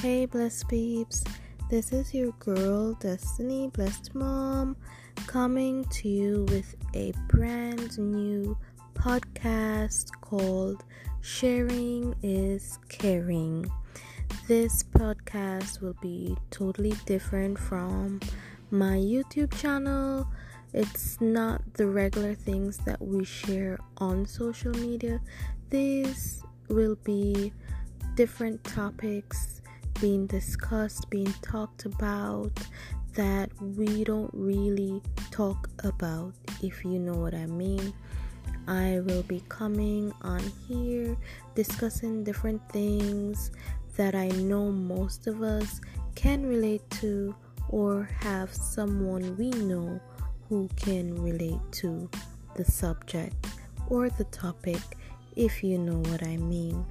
Hey, blessed peeps. This is your girl, Destiny Blessed Mom, coming to you with a brand new podcast called Sharing is Caring. This podcast will be totally different from my YouTube channel. It's not the regular things that we share on social media. This will be different topics being discussed, being talked about that we don't really talk about, if you know what I mean. I will be coming on here discussing different things that I know most of us can relate to or have someone we know who can relate to the subject or the topic, if you know what I mean.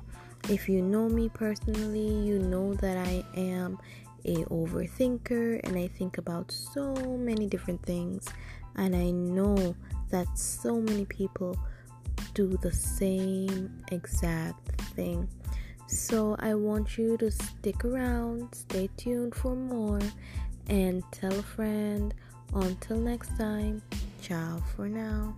If you know me personally, you know that am a overthinker and I think about so many different things and I know that so many people do the same exact thing. So I want you to stick around, stay tuned for more and tell a friend. Until next time, ciao for now.